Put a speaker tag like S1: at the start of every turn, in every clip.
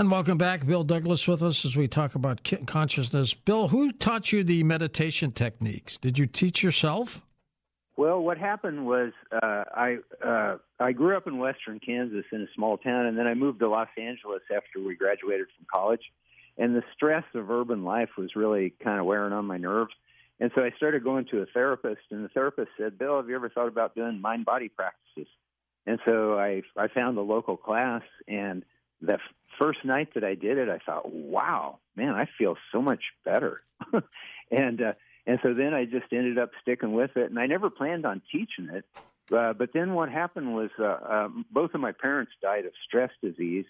S1: And welcome back, Bill Douglas, with us as we talk about consciousness. Bill, who taught you the meditation techniques? Did you teach yourself?
S2: Well, what happened was uh, I uh, I grew up in western Kansas in a small town, and then I moved to Los Angeles after we graduated from college. And the stress of urban life was really kind of wearing on my nerves. And so I started going to a therapist, and the therapist said, "Bill, have you ever thought about doing mind body practices?" And so I I found a local class, and the first night that I did it, I thought, "Wow, man, I feel so much better." and uh, and so then I just ended up sticking with it, and I never planned on teaching it. Uh, but then what happened was uh, uh, both of my parents died of stress disease,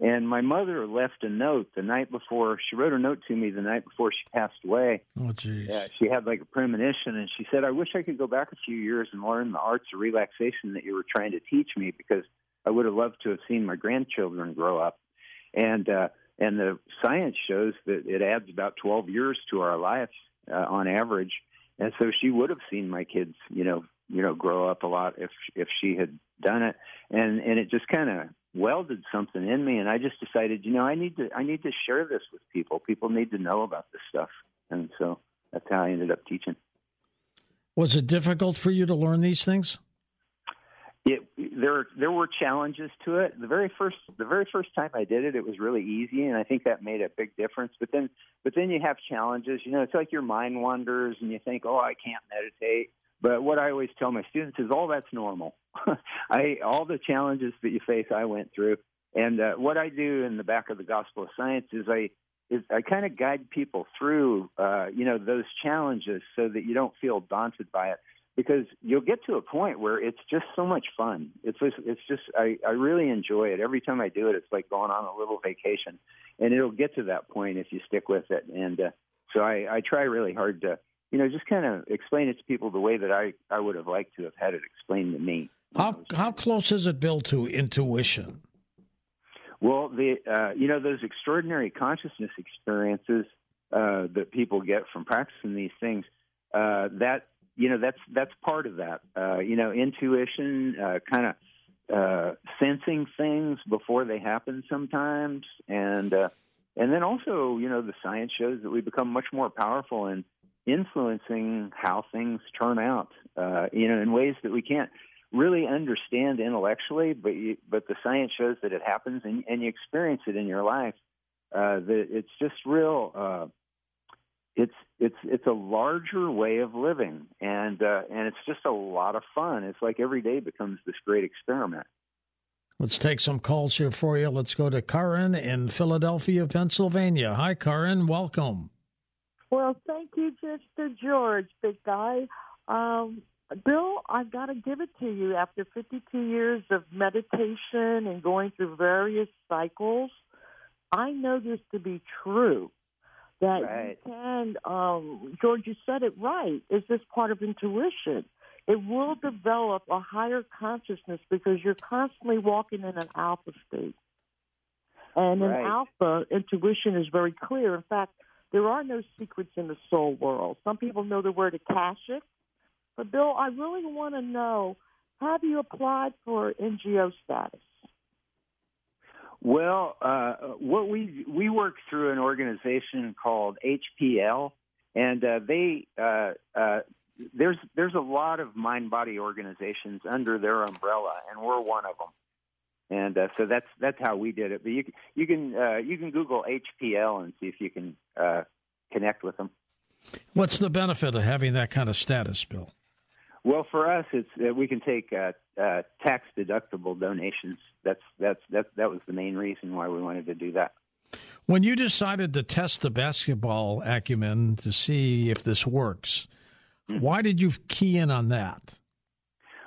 S2: and my mother left a note the night before. She wrote a note to me the night before she passed away.
S1: Oh, geez.
S2: Yeah, she had like a premonition, and she said, "I wish I could go back a few years and learn the arts of relaxation that you were trying to teach me, because I would have loved to have seen my grandchildren grow up." And uh, and the science shows that it adds about 12 years to our lives uh, on average. And so she would have seen my kids, you know, you know, grow up a lot if if she had done it. And and it just kind of welded something in me and I just decided, you know, I need to I need to share this with people. People need to know about this stuff. And so that's how I ended up teaching.
S1: Was it difficult for you to learn these things?
S2: It, there there were challenges to it. The very first the very first time I did it, it was really easy, and I think that made a big difference. But then but then you have challenges. You know, it's like your mind wanders, and you think, oh, I can't meditate. But what I always tell my students is all that's normal. I all the challenges that you face, I went through. And uh, what I do in the back of the Gospel of Science is I is I kind of guide people through, uh, you know, those challenges so that you don't feel daunted by it. Because you'll get to a point where it's just so much fun. It's just, it's just I, I really enjoy it. Every time I do it, it's like going on a little vacation, and it'll get to that point if you stick with it. And uh, so I, I try really hard to you know, just kind of explain it to people the way that I, I would have liked to have had it explained to me.
S1: How how close is it, Bill, to intuition?
S2: Well, the uh, you know those extraordinary consciousness experiences uh, that people get from practicing these things. Uh, that you know that's that's part of that. Uh, you know, intuition, uh, kind of uh, sensing things before they happen sometimes, and and then also you know the science shows that we become much more powerful in influencing how things turn out, uh, you know, in ways that we can't really understand intellectually, but you, but the science shows that it happens, and, and you experience it in your life. Uh, that it's just real. Uh, it's it's it's a larger way of living, and uh, and it's just a lot of fun. It's like every day becomes this great experiment.
S1: Let's take some calls here for you. Let's go to Karen in Philadelphia, Pennsylvania. Hi, Karen. Welcome.
S3: Well, thank you, Mr. George, big guy. Um, Bill, I've got to give it to you. After 52 years of meditation and going through various cycles, I know this to be true. That
S2: right.
S3: you can, um, George, you said it right. Is this part of intuition? It will develop a higher consciousness because you're constantly walking in an alpha state. And
S2: right.
S3: in alpha, intuition is very clear. In fact, there are no secrets in the soul world. Some people know the word akashic. But, Bill, I really want to know have you applied for NGO status?
S2: Well, uh, what we we work through an organization called HPL, and uh, they uh, uh, there's there's a lot of mind body organizations under their umbrella, and we're one of them and uh, so that's that's how we did it. But you you can uh, you can Google HPL and see if you can connect with them.
S1: What's the benefit of having that kind of status, Bill?
S2: Well, for us, it's uh, we can take uh, uh, tax deductible donations. That's that's that that was the main reason why we wanted to do that.
S1: When you decided to test the basketball acumen to see if this works, mm-hmm. why did you key in on that?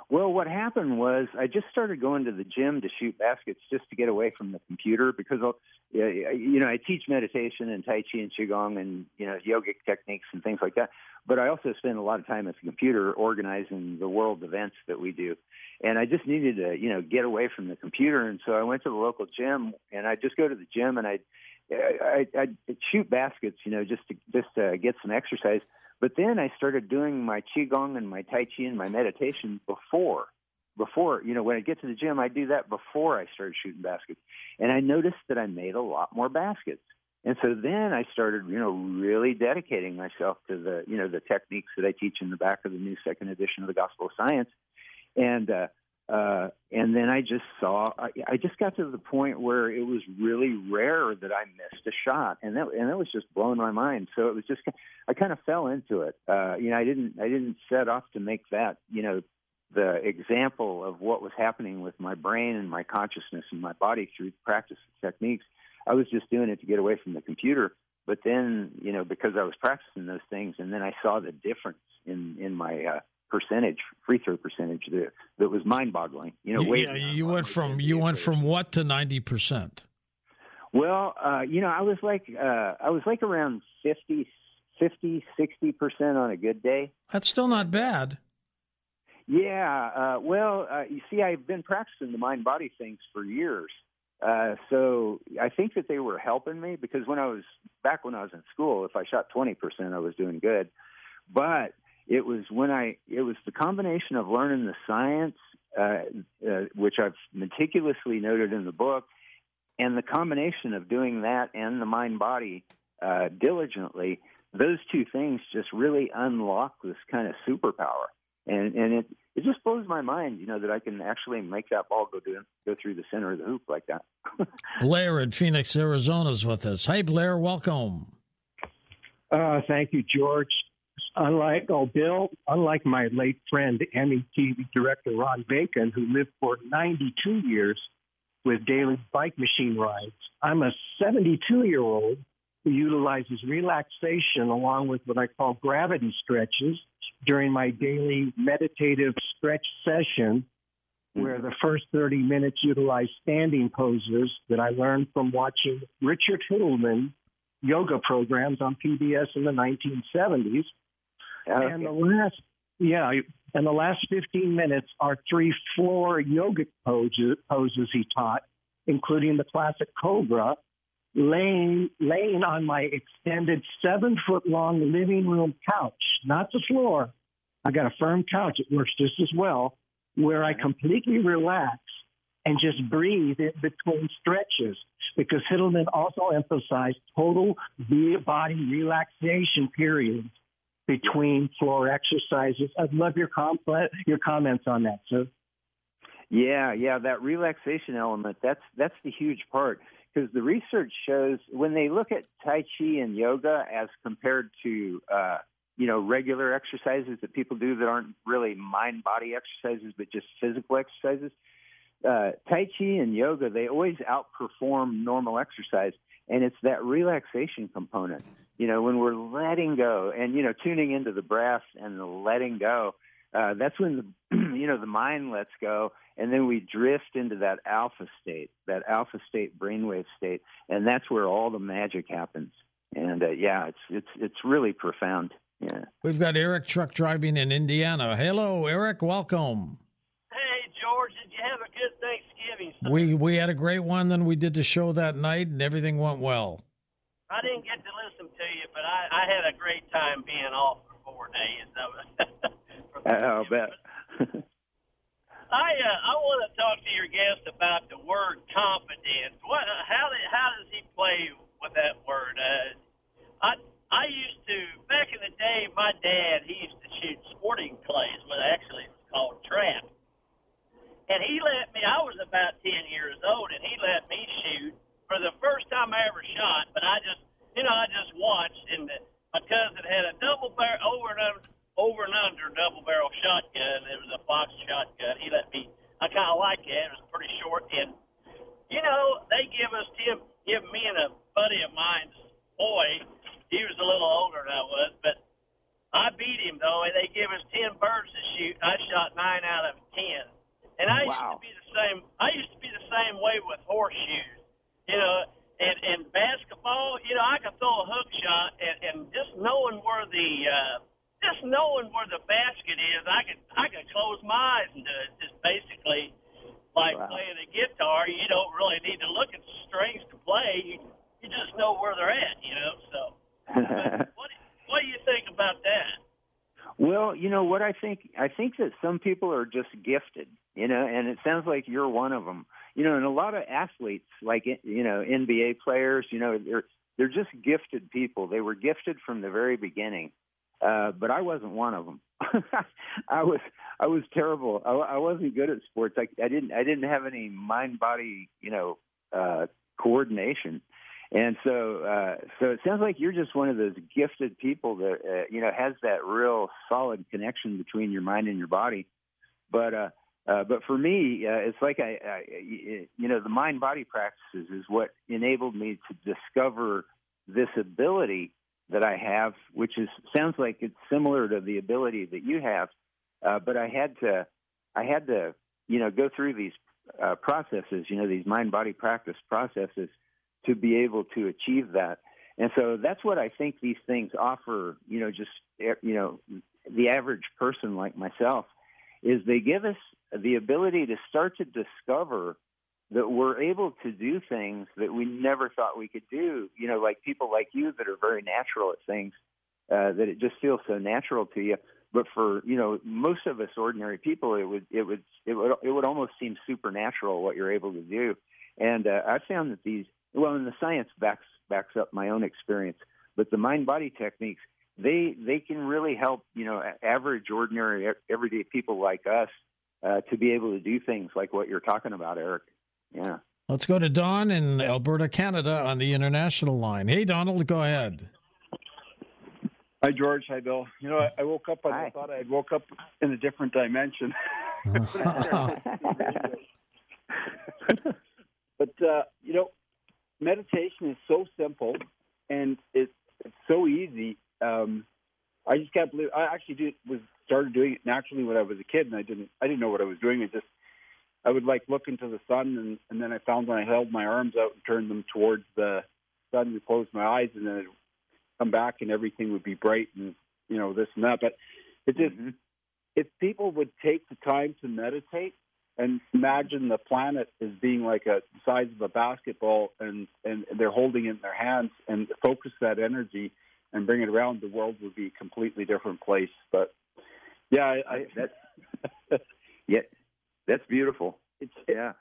S2: Well, what happened was I just started going to the gym to shoot baskets just to get away from the computer because uh, you know I teach meditation and tai chi and qigong and you know yogic techniques and things like that. But I also spend a lot of time at the computer organizing the world events that we do, and I just needed to you know get away from the computer. And so I went to the local gym and I just go to the gym and I I I shoot baskets, you know, just to just to get some exercise but then I started doing my qigong and my tai chi and my meditation before, before. You know, when I get to the gym, I do that before I started shooting baskets, and I noticed that I made a lot more baskets. And so then I started, you know, really dedicating myself to the, you know, the techniques that I teach in the back of the new second edition of the Gospel of Science, and uh, uh, and then I just saw, I, I just got to the point where it was really rare that I missed a shot, and that and that was just blowing my mind. So it was just, I kind of fell into it. Uh, you know, I didn't, I didn't set off to make that, you know, the example of what was happening with my brain and my consciousness and my body through practice techniques. I was just doing it to get away from the computer. But then, you know, because I was practicing those things, and then I saw the difference in in my uh, percentage, free throw percentage that that was mind boggling. You know,
S1: yeah, you went from you went from what to ninety percent.
S2: Well, uh, you know, I was like uh, I was like around 50, 50 60 percent on a good day.
S1: That's still not bad.
S2: Yeah, uh, well, uh, you see, I've been practicing the mind body things for years. Uh, so I think that they were helping me because when I was back when I was in school, if I shot 20%, I was doing good. But it was when I it was the combination of learning the science, uh, uh, which I've meticulously noted in the book, and the combination of doing that and the mind body uh, diligently. Those two things just really unlock this kind of superpower, and and it it just blows my mind, you know, that I can actually make that ball go do, go through the center of the hoop like that.
S1: Blair in Phoenix, Arizona is with us. Hey, Blair, welcome.
S4: Uh, thank you, George unlike oh Bill, unlike my late friend Emmy TV director Ron Bacon, who lived for 92 years with daily bike machine rides, I'm a 72 year old who utilizes relaxation along with what I call gravity stretches during my daily meditative stretch session, where the first 30 minutes utilize standing poses that I learned from watching Richard Hittleman yoga programs on PBS in the 1970s Okay. And the last, yeah, and the last 15 minutes are three floor yoga poses, poses he taught, including the classic cobra, laying laying on my extended seven foot long living room couch, not the floor. I got a firm couch; it works just as well, where I completely relax and just breathe in between stretches. Because Hittleman also emphasized total body relaxation periods between floor exercises. I'd love your your comments on that, sir.
S2: Yeah, yeah, that relaxation element, that's that's the huge part because the research shows when they look at tai chi and yoga as compared to uh, you know regular exercises that people do that aren't really mind body exercises but just physical exercises uh, tai chi and yoga they always outperform normal exercise and it's that relaxation component you know, when we're letting go and, you know, tuning into the breath and the letting go, uh, that's when the, you know, the mind lets go and then we drift into that alpha state, that alpha state brainwave state. And that's where all the magic happens. And, uh, yeah, it's, it's, it's really profound. Yeah.
S1: We've got Eric truck driving in Indiana. Hello, Eric. Welcome.
S5: Hey, George. Did you have a good Thanksgiving?
S1: We, we had a great one. Then we did the show that night and everything went well.
S5: I didn't get to listen to you, but I, I had a great time being off for four days.
S2: I'll bet.
S5: I uh, I want to talk to your guest about the word confidence. What how did, how does he play with that word? Uh, I I used to back in the day. My dad he used to shoot sporting clays, but actually it was called trap. And he let me. I was about ten years old, and he let me shoot for the first time I ever shot, but I just, you know, I just watched, and my cousin had a double barrel over and under, over and under double barrel shotgun. It was a Fox shotgun. He let me. I kind of like it. It was pretty short, and you know, they give us Tim, give me and a buddy of mine's boy. He was a little older than I was, but I beat him though. And they give us ten birds to shoot. I shot nine out of ten, and I wow. used to be the same. I used to be the same way with horseshoes you know, and and basketball, you know, I can throw a hook shot, and, and just knowing where the uh, just knowing where the basket is, I can I can close my eyes and do it. Just basically like wow. playing a guitar. You don't really need to look at the strings to play. You you just know where they're at. You know, so what what do you think about that?
S2: Well, you know what I think. I think that some people are just gifted, you know, and it sounds like you're one of them. You know, and a lot of athletes, like you know, NBA players, you know, they're they're just gifted people. They were gifted from the very beginning, uh, but I wasn't one of them. I was I was terrible. I, I wasn't good at sports. I, I didn't I didn't have any mind body you know uh, coordination, and so uh, so it sounds like you're just one of those gifted people that uh, you know has that real solid connection between your mind and your body. But uh, uh, but for me, uh, it's like I, I, you know, the mind body practices is what enabled me to discover this ability that I have, which is sounds like it's similar to the ability that you have. Uh, but I had to, I had to, you know, go through these uh, processes, you know, these mind body practice processes to be able to achieve that. And so that's what I think these things offer, you know, just, you know, the average person like myself is they give us the ability to start to discover that we're able to do things that we never thought we could do. You know, like people like you that are very natural at things, uh, that it just feels so natural to you. But for you know most of us ordinary people, it would it would it would it would almost seem supernatural what you're able to do. And uh, I found that these well, and the science backs backs up my own experience. But the mind body techniques they they can really help you know average ordinary everyday people like us uh, to be able to do things like what you're talking about, Eric. Yeah.
S1: Let's go to Don in Alberta, Canada, on the international line. Hey, Donald, go ahead.
S6: Hi, George. Hi, Bill. You know, I, I woke up. I thought I woke up in a different dimension. but uh, you know, meditation is so simple and it's, it's so easy. Um, I just can't believe. I actually did, was started doing it naturally when I was a kid, and I didn't. I didn't know what I was doing. I just I would like look into the sun, and, and then I found when I held my arms out and turned them towards the sun and closed my eyes, and then I'd come back and everything would be bright and you know this and that. But it just mm-hmm. if people would take the time to meditate and imagine the planet as being like a size of a basketball, and and they're holding it in their hands and focus that energy and bring it around, the world would be a completely different place. But yeah, I, I
S2: that's yeah, that's beautiful.
S6: It's yeah.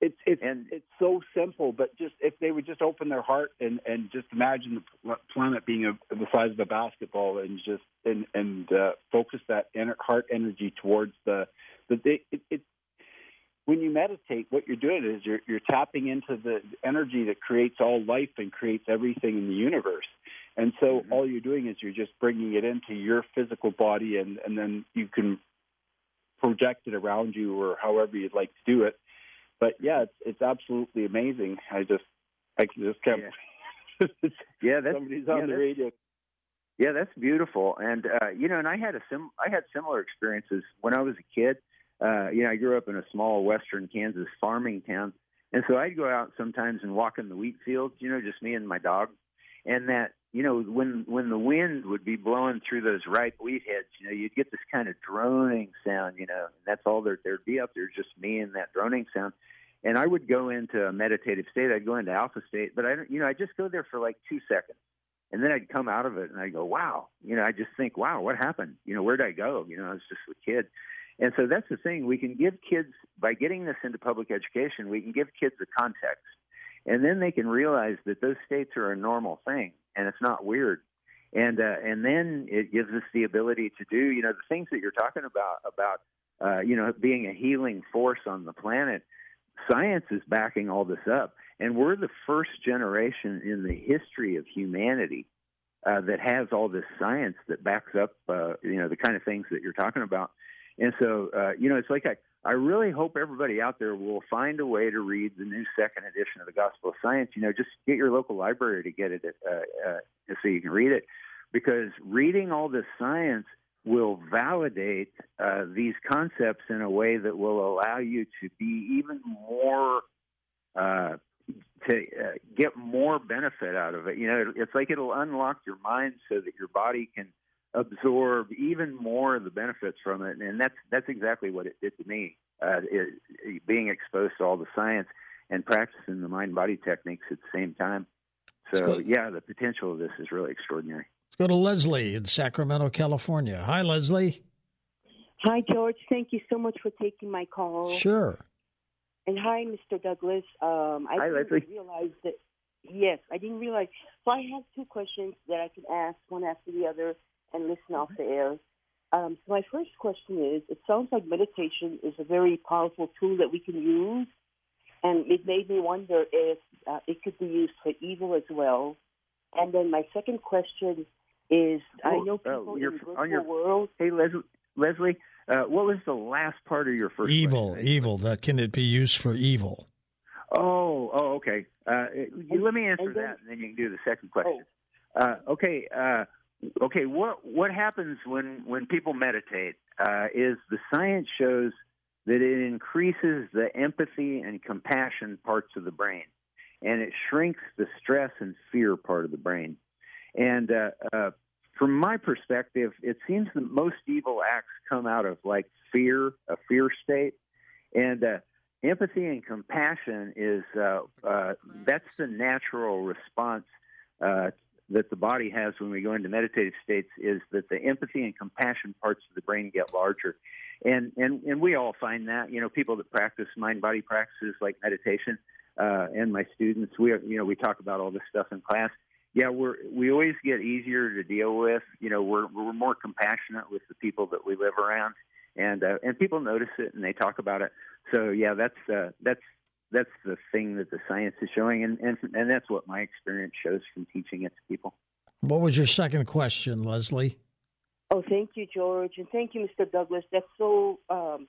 S6: It's it's and it's so simple, but just if they would just open their heart and and just imagine the planet being a, the size of a basketball and just and and uh, focus that heart energy towards the the it, it when you meditate, what you're doing is you're, you're tapping into the energy that creates all life and creates everything in the universe. And so mm-hmm. all you're doing is you're just bringing it into your physical body, and, and then you can project it around you or however you'd like to do it. But yeah, it's it's absolutely amazing. I just I just kept
S2: yeah, yeah that's
S6: somebody's on
S2: yeah,
S6: the radio.
S2: Yeah, that's beautiful. And uh, you know, and I had a sim I had similar experiences when I was a kid. Uh, you know, I grew up in a small western Kansas farming town, and so I'd go out sometimes and walk in the wheat fields. You know, just me and my dog, and that you know, when when the wind would be blowing through those ripe wheat heads, you know, you'd get this kind of droning sound, you know, and that's all there there'd be up there, just me and that droning sound. And I would go into a meditative state. I'd go into alpha state, but I don't, you know, I just go there for like two seconds, and then I'd come out of it and I'd go, wow, you know, I just think, wow, what happened? You know, where'd I go? You know, I was just a kid. And so that's the thing. We can give kids by getting this into public education, we can give kids a context, and then they can realize that those states are a normal thing and it's not weird. And uh, and then it gives us the ability to do you know the things that you're talking about about uh, you know being a healing force on the planet. Science is backing all this up, and we're the first generation in the history of humanity uh, that has all this science that backs up uh, you know the kind of things that you're talking about. And so uh, you know it's like I I really hope everybody out there will find a way to read the new second edition of the Gospel of Science. You know, just get your local library to get it uh, uh, so you can read it, because reading all this science will validate uh, these concepts in a way that will allow you to be even more uh, to uh, get more benefit out of it. You know, it's like it'll unlock your mind so that your body can absorb even more of the benefits from it, and that's that's exactly what it did to me. Uh, it, it, being exposed to all the science and practicing the mind body techniques at the same time. So yeah, the potential of this is really extraordinary.
S1: Let's go to Leslie in Sacramento, California. Hi, Leslie.
S7: Hi, George. Thank you so much for taking my call.
S1: Sure.
S7: And hi, Mr. Douglas. Um, I
S2: Hi,
S7: didn't
S2: Leslie.
S7: realize that. Yes, I didn't realize. So I have two questions that I can ask one after the other and listen off the air. Um, so my first question is: It sounds like meditation is a very powerful tool that we can use, and it made me wonder if uh, it could be used for evil as well. And then my second question is: I
S2: Oh,
S7: know
S2: oh,
S7: people
S2: you're
S7: in the virtual
S2: on your-
S7: world.
S2: Hey, Leslie. Leslie, uh, what was the last part of your first
S1: evil,
S2: question?
S1: evil. That can it be used for evil?
S2: Oh, oh, okay. Uh, you, let me answer
S7: and then-
S2: that, and then you can do the second question. Uh, okay, uh, okay. What what happens when when people meditate uh, is the science shows that it increases the empathy and compassion parts of the brain, and it shrinks the stress and fear part of the brain. And uh, uh, from my perspective, it seems that most evil acts come out of like fear, a fear state, and uh, empathy and compassion is uh, uh, that's the natural response uh, that the body has when we go into meditative states is that the empathy and compassion parts of the brain get larger. And and and we all find that you know people that practice mind body practices like meditation uh, and my students we are, you know we talk about all this stuff in class. Yeah we're we always get easier to deal with you know we're we're more compassionate with the people that we live around. And uh, and people notice it and they talk about it. So yeah, that's uh, that's that's the thing that the science is showing, and, and and that's what my experience shows from teaching it to people.
S1: What was your second question, Leslie?
S7: Oh, thank you, George, and thank you, Mr. Douglas. That's so. Um,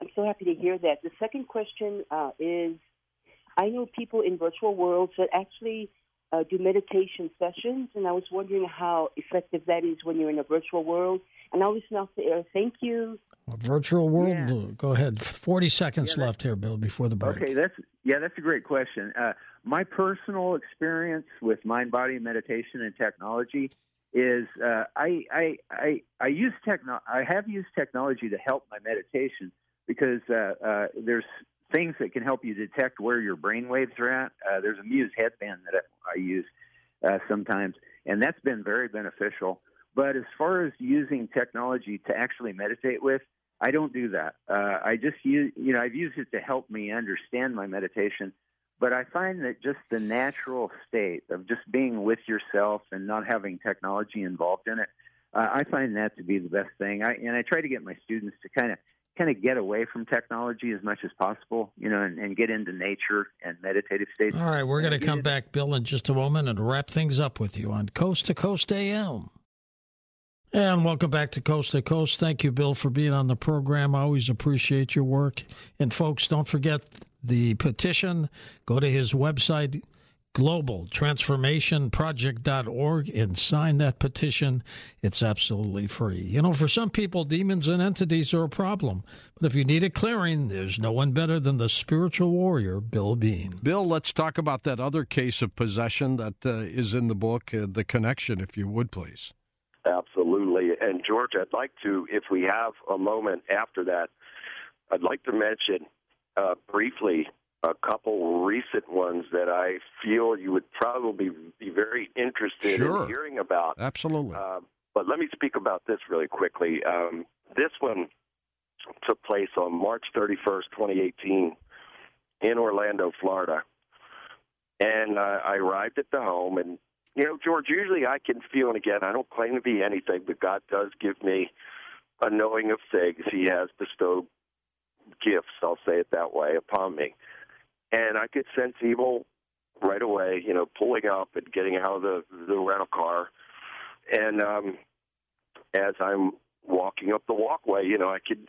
S7: I'm so happy to hear that. The second question uh, is: I know people in virtual worlds that actually uh, do meditation sessions, and I was wondering how effective that is when you're in a virtual world. And I'll listen off the air. Thank you.
S1: A virtual world.
S2: Yeah.
S1: Go ahead. Forty seconds
S2: Yeah,
S1: left here, Bill, before the break.
S2: Okay, that's yeah, that's a great question. Uh, my personal experience with mind body meditation and technology is uh, I, I I I use techno I have used technology to help my meditation because uh, uh, there's things that can help you detect where your brain waves are at. Uh, there's a Muse headband that I, use uh, sometimes, and that's been very beneficial. But as far as using technology to actually meditate with, I don't do that. Uh, I just use, you know, I've used it to help me understand my meditation. But I find that just the natural state of just being with yourself and not having technology involved in it, uh, I find that to be the best thing. I, and I try to get my students to kind of kind of get away from technology as much as possible, you know, and, and get into nature and meditative states.
S1: All right, we're going to come back, Bill, in just a moment and wrap things up with you on Coast to Coast AM. And welcome back to Coast to Coast. Thank you, Bill, for being on the program. I always appreciate your work. And folks, don't forget the petition. Go to his website, globaltransformationproject.org, and sign that petition. It's absolutely free. You know, for some people, demons and entities are a problem. But if you need a clearing, there's no one better than the spiritual warrior, Bill Bean.
S8: Bill, let's talk about that other case of possession that uh, is in the book, uh, the connection, if you would, please.
S9: Absolutely. And George, I'd like to, if we have a moment after that, I'd like to mention uh, briefly a couple recent ones that I feel you would probably be very interested
S8: Sure.
S9: in hearing about.
S8: Absolutely.
S9: Uh, but let me speak about this really quickly. Um, this one took place on March 31st, 2018, in Orlando, Florida. And uh, I arrived at the home, and you know, George, usually I can feel, and again, I don't claim to be anything, but God does give me a knowing of things. He has bestowed gifts, I'll say it that way, upon me. And I could sense evil right away, you know, pulling up and getting out of the, the rental car. And um, as I'm walking up the walkway, you know, I could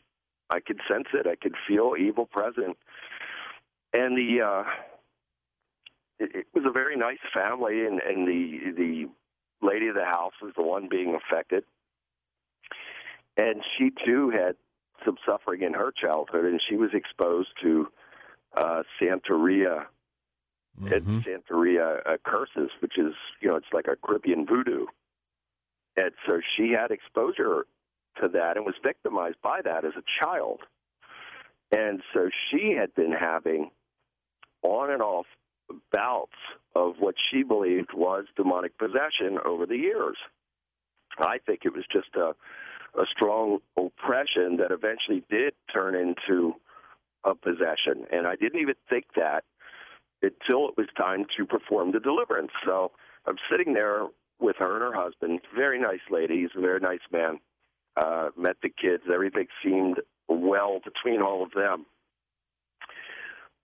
S9: I could sense it. I could feel evil present. And the uh it, it was a very nice family and, and the the lady of the house was the one being affected. And she too had some suffering in her childhood and she was exposed to uh Santeria.
S8: Mhm.
S9: Santeria uh, curses, which is you know it's like a Caribbean voodoo, and so she had exposure to that and was victimized by that as a child, and so she had been having on and off bouts of what she believed was demonic possession over the years, I think it was just a a strong oppression that eventually did turn into a possession. And I didn't even think that until it was time to perform the deliverance. So I'm sitting there with her and her husband, very nice lady, he's a very nice man. Uh, met the kids, everything seemed well between all of them.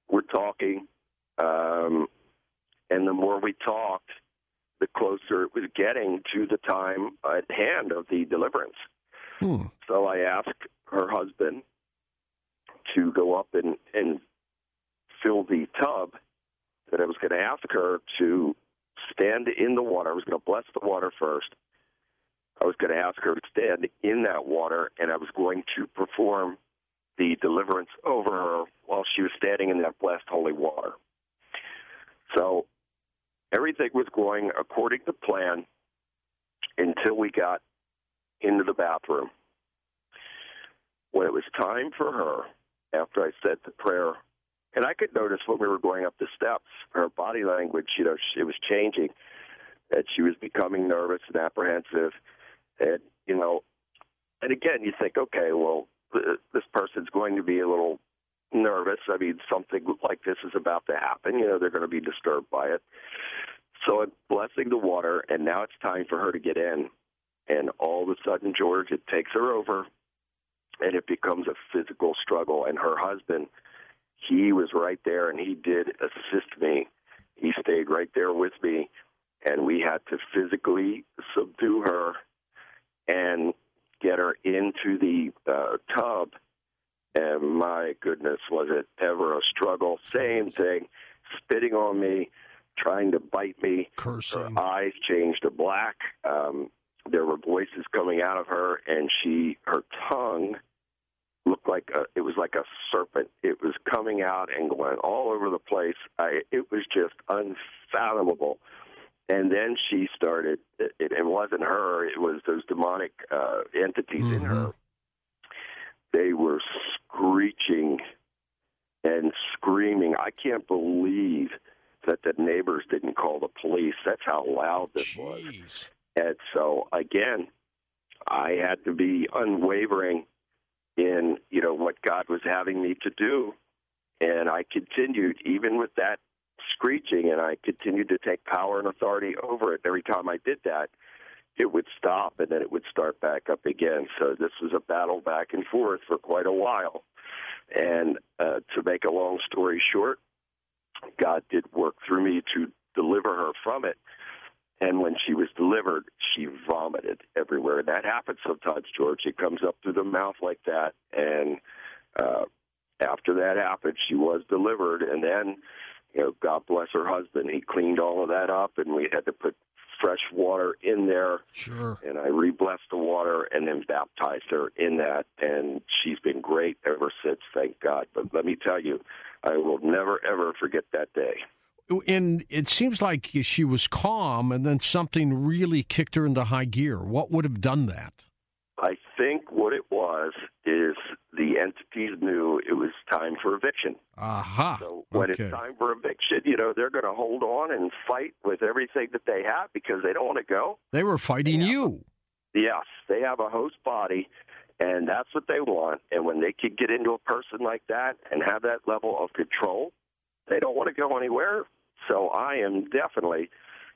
S9: We're talking, um, and the more we talked, the closer it was getting to the time at hand of the deliverance.
S8: Hmm.
S9: So I asked her husband to go up and, and fill the tub that I was going to ask her to stand in the water. I was going to bless the water first. I was going to ask her to stand in that water, and I was going to perform the deliverance over her while she was standing in that blessed holy water. So everything was going according to plan until we got into the bathroom. When it was time for her, after I said the prayer, and I could notice when we were going up the steps, her body language, you know, it was changing, that she was becoming nervous and apprehensive. And, you know, and again, you think, okay, well, this person's going to be a little nervous. I mean, something like this is about to happen. You know, they're going to be disturbed by it. So I'm blessing the water, and now it's time for her to get in. And all of a sudden, George, it takes her over, and it becomes a physical struggle. And her husband, he was right there, and he did assist me. He stayed right there with me, and we had to physically subdue her and get her into the uh, tub. And my goodness, was it ever a struggle? Same thing, spitting on me, trying to bite me.
S8: Cursing.
S9: Her eyes changed to black. Um, there were voices coming out of her, and she, her tongue looked like a, it was like a serpent. It was coming out and going all over the place. I, it was just unfathomable. And then she started. It, it wasn't her. It was those demonic uh, entities mm-hmm. in her. They were screeching and screaming. I can't believe that the neighbors didn't call the police. That's how loud this
S8: Jeez.
S9: was. And so again, I had to be unwavering in you know what God was having me to do, and I continued even with that screeching, and I continued to take power and authority over it. Every time I did that, it would stop, and then it would start back up again. So this was a battle back and forth for quite a while. And uh, to make a long story short, God did work through me to deliver her from it. And when she was delivered, she vomited everywhere. And that happens sometimes, George. It comes up through the mouth like that. And uh, after that happened, she was delivered. And then, you know, God bless her husband. He cleaned all of that up, and we had to put fresh water in there.
S8: Sure.
S9: And I re-blessed the water and then baptized her in that. And she's been great ever since, thank God. But let me tell you, I will never, ever forget that day
S8: and it seems like she was calm, and then something really kicked her into high gear. What would have done that?
S9: I think what it was is the entities knew it was time for eviction.
S8: Aha.
S9: So when
S8: okay.
S9: it's time for eviction, you know, they're going to hold on and fight with everything that they have because they don't want to go.
S8: They were fighting
S9: they
S8: you.
S9: A, yes, they have a host body, and that's what they want. And when they can get into a person like that and have that level of control, they don't want to go anywhere. So I am definitely,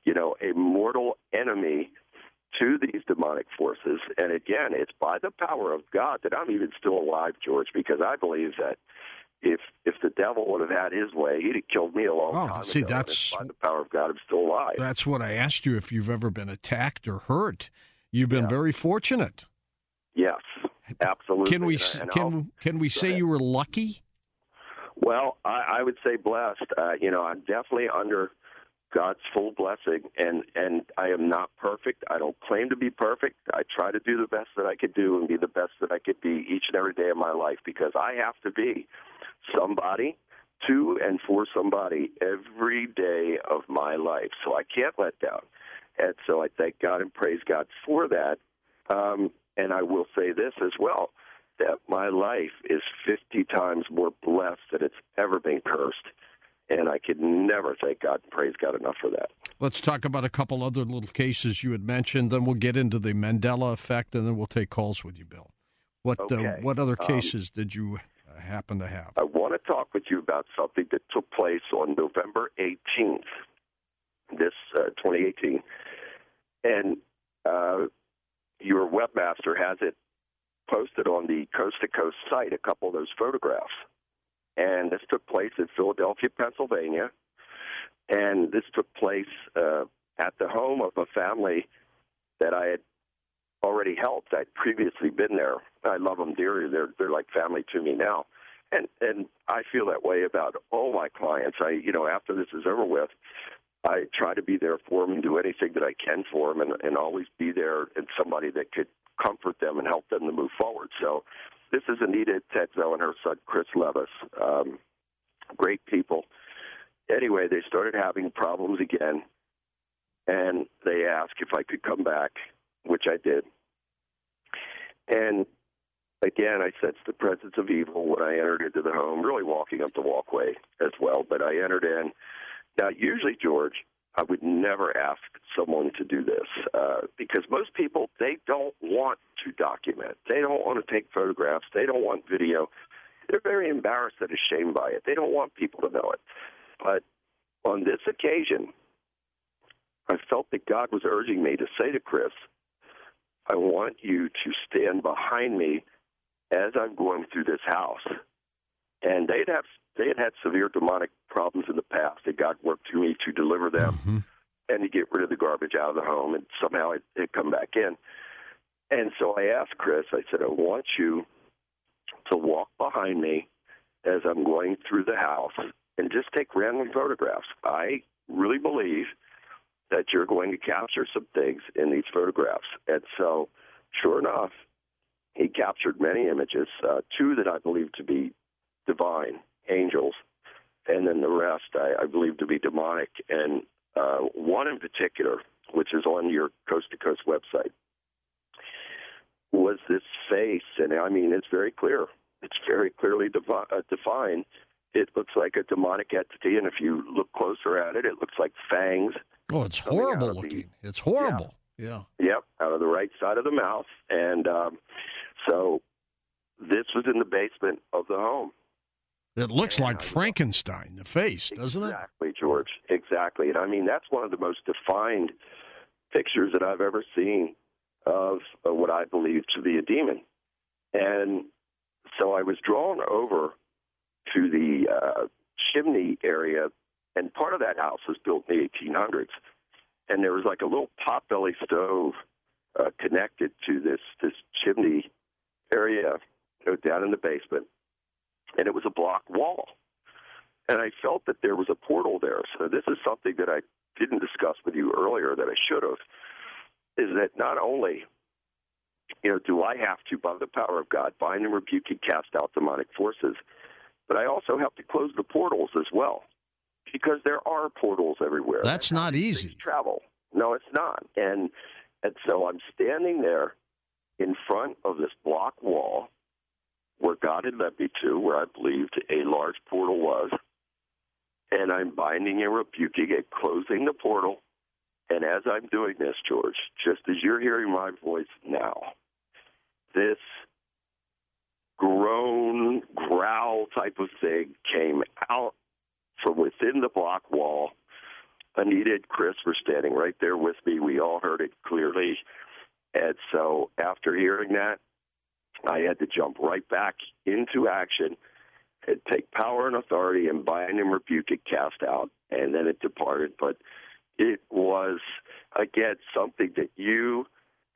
S9: you know, a mortal enemy to these demonic forces. And again, it's by the power of God that I'm even still alive, George, because I believe that if if the devil would have had his way, he'd have killed me a long
S8: oh,
S9: time
S8: see,
S9: ago.
S8: That's
S9: by the power of God, I'm still alive.
S8: That's what I asked you if you've ever been attacked or hurt. You've been
S9: Yeah.
S8: very fortunate.
S9: Yes, absolutely.
S8: Can we
S9: And-
S8: can
S9: I'll-
S8: can we say
S9: ahead.
S8: you were lucky?
S9: Well, I, I would say blessed. Uh, you know, I'm definitely under God's full blessing, and and I am not perfect. I don't claim to be perfect. I try to do the best that I could do and be the best that I could be each and every day of my life because I have to be somebody to and for somebody every day of my life. So I can't let down, and so I thank God and praise God for that. Um, and I will say this as well that my life is 50 times more blessed than it's ever been cursed. And I could never thank God and praise God enough for that.
S8: Let's talk about a couple other little cases you had mentioned. Then we'll get into the Mandela effect, and then we'll take calls with you, Bill. What uh,
S9: Okay.
S8: uh, what other
S9: Um,
S8: cases did you uh, happen to have?
S9: I want to talk with you about something that took place on November 18th, this uh, 2018. And uh, your webmaster has it posted on the Coast to Coast site, a couple of those photographs. And this took place in Philadelphia, Pennsylvania. And this took place uh, at the home of a family that I had already helped. I'd previously been there. I love them dearly. They're they're like family to me now, and and I feel that way about all my clients. I you know after this is over with, I try to be there for them and do anything that I can for them, and and always be there and somebody that could comfort them and help them to move forward. So. This is Anita Tetzo and her son Chris Levis. Um, great people. Anyway, they started having problems again, and they asked if I could come back, which I did. And again, I sensed the presence of evil when I entered into the home, really walking up the walkway as well. But I entered in. Now, usually, George, I would never ask someone to do this uh, because most people they don't want to document. They don't want to take photographs. They don't want video. They're very embarrassed and ashamed by it. They don't want people to know it. But on this occasion, I felt that God was urging me to say to Chris, I want you to stand behind me as I'm going through this house. And they'd have they had had severe demonic problems in the past, and God worked through me to deliver them
S8: Mm-hmm.
S9: and to get rid of the garbage out of the home, and somehow it, it come back in. And so I asked Chris, I said, I want you to walk behind me as I'm going through the house and just take random photographs. I really believe that you're going to capture some things in these photographs. And so, sure enough, he captured many images, uh, two that I believe to be divine, angels, and then the rest I, I believe to be demonic. And uh, one in particular, which is on your Coast to Coast website, was this face, and I mean it's very clear. It's very clearly devi- uh, defined. It looks like a demonic entity, and if you look closer at it, it looks like fangs.
S8: Oh, it's horrible
S9: of the-
S8: looking. It's horrible. Yeah.
S9: Yep, out of the right side of the mouth. And um, so this was in the basement of the home.
S8: It looks like Frankenstein, the face, doesn't it?
S9: Exactly, George. Exactly. And I mean, that's one of the most defined pictures that I've ever seen of uh, what I believe to be a demon. And so I was drawn over to the uh, chimney area, and part of that house was built in the 1800s. And there was like a little potbelly stove uh, connected to this this chimney area you know, down in the basement, and it was a block wall and I felt that there was a portal there. So this is something that I didn't discuss with you earlier that I should have. Is that not only, you know, do I have to, by the power of God, bind and rebuke and cast out demonic forces, but I also have to close the portals as well, because there are portals everywhere.
S8: That's not easy.
S9: Travel. No, it's not. And and so I'm standing there in front of this block wall where God had led me to, where I believed a large portal was. And I'm binding and rebuking and closing the portal. And as I'm doing this, George, just as you're hearing my voice now, this groan, growl type of thing came out from within the block wall. Anita and Chris were standing right there with me. We all heard it clearly. And so after hearing that, I had to jump right back into action and take power and authority and bind and rebuke it, cast out, and then it departed. But it was, again, something that you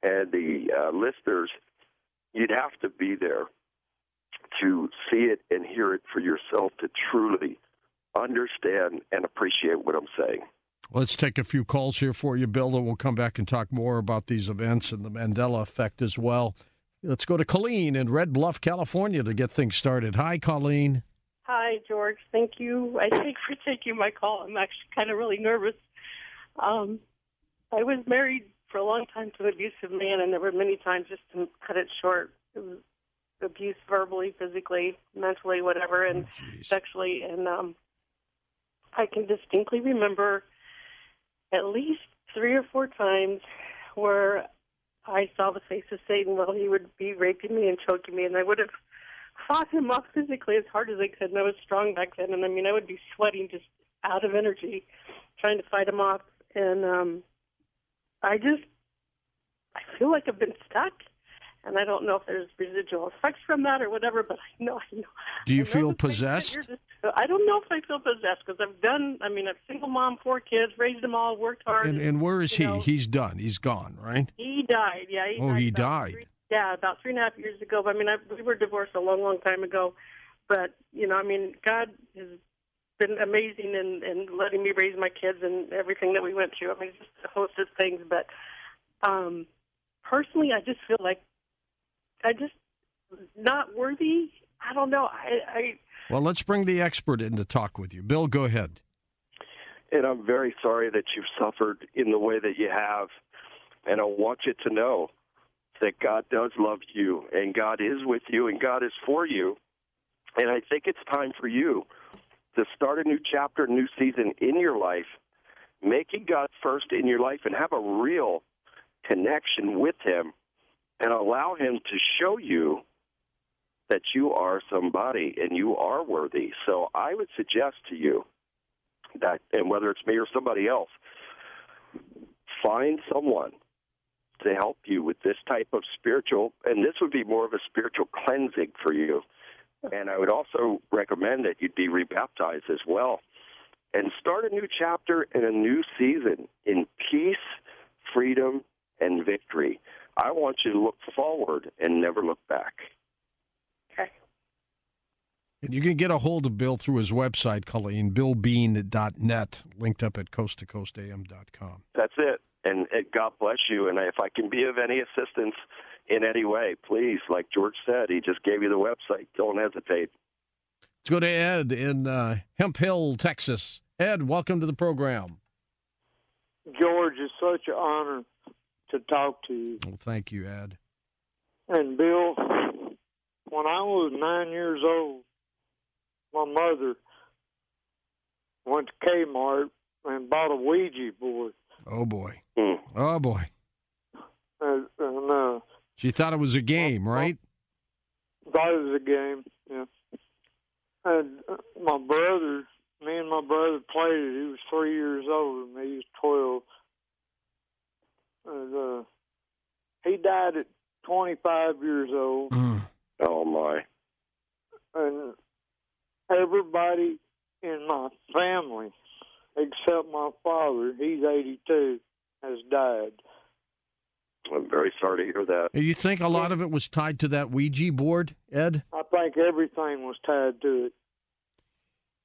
S9: and the uh, listeners, you'd have to be there to see it and hear it for yourself to truly understand and appreciate what I'm saying.
S8: Let's take a few calls here for you, Bill, and we'll come back and talk more about these events and the Mandela effect as well. Let's go to Colleen in Red Bluff, California to get things started. Hi, Colleen.
S10: Hi, George. Thank you. I think for taking my call. I'm actually kind of really nervous. Um, I was married for a long time to an abusive man, and there were many times, just to cut it short, it was abuse verbally, physically, mentally, whatever, and
S8: Oh,
S10: sexually. And um, I can distinctly remember at least three or four times where I saw the face of Satan while he would be raping me and choking me, and I would have fought him off physically as hard as I could. And I was strong back then, and I mean, I would be sweating just out of energy trying to fight him off. And um, I just, I feel like I've been stuck, and I don't know if there's residual effects from that or whatever. But I know, I know.
S8: Do you
S10: know
S8: feel
S10: the things that
S8: possessed?
S10: just- I don't know if I feel possessed because I've done. I mean, I'm a single mom, four kids, raised them all, worked hard.
S8: And, and where is he?
S10: know,
S8: He's done. He's gone, right?
S10: he died. Yeah. He
S8: Oh,
S10: died
S8: he died.
S10: Three, yeah, about three and a half years ago. I mean, I, we were divorced a long, long time ago, but you know, I mean, God has been amazing in, in letting me raise my kids and everything that we went through. I mean, just a host of things. But um, personally, I just feel like I just not worthy. I don't know. I, I
S8: Well, let's bring the expert in to talk with you. Bill, go ahead.
S9: And I'm very sorry that you've suffered in the way that you have. And I want you to know that God does love you, and God is with you, and God is for you. And I think it's time for you to start a new chapter, a new season in your life, making God first in your life and have a real connection with Him and allow Him to show you that you are somebody and you are worthy. So I would suggest to you that, and whether it's me or somebody else, find someone to help you with this type of spiritual, and this would be more of a spiritual cleansing for you. And I would also recommend that you'd be rebaptized as well and start a new chapter and a new season in peace, freedom, and victory. I want you to look forward and never look back.
S8: And you can get a hold of Bill through his website, Colleen, billbean.net, linked up at coasttocoastam.com.
S9: That's it. And, and God bless you. And if I can be of any assistance in any way, please, like George said, he just gave you the website. Don't hesitate.
S8: Let's go to Ed in uh, Hemphill, Texas. Ed, welcome to the program.
S11: George, it's such an honor to talk to you.
S8: Well, thank you, Ed.
S11: And Bill, when I was nine years old, my mother went to Kmart and bought a Ouija board.
S8: Oh, boy.
S9: Hmm.
S8: Oh, boy.
S11: And, and uh,
S8: She thought it was a game, right?
S11: thought it was a game. Yeah. And uh, my brother, me and my brother played it. He was three years older than me. He was twelve. And uh, he died at twenty-five years old.
S9: Oh, my.
S11: and everybody in my family, except my father, he's 82, has died.
S9: I'm very sorry to hear that.
S8: You think a lot of it was tied to that Ouija board, Ed?
S11: I think everything was tied to it.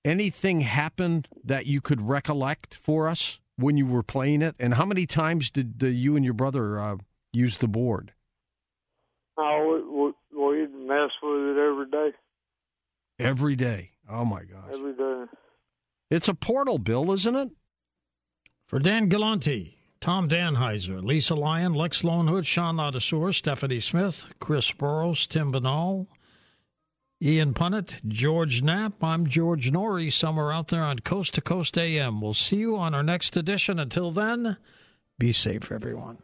S8: Anything happened that you could recollect for us when you were playing it? And how many times did uh, you and your brother uh, use the board?
S11: Oh, we, we, we'd mess with it every day,
S8: Every day. Oh, my gosh.
S11: every day.
S8: It's a portal, Bill, isn't it?
S1: For Dan Galante, Tom Danheiser, Lisa Lyon, Lex Lonehood, Sean Ladasur, Stephanie Smith, Chris Burrows, Tim Banal, Ian Punnett, George Knapp. I'm George Noory, somewhere out there on Coast to Coast AM. We'll see you on our next edition. Until then, be safe, everyone.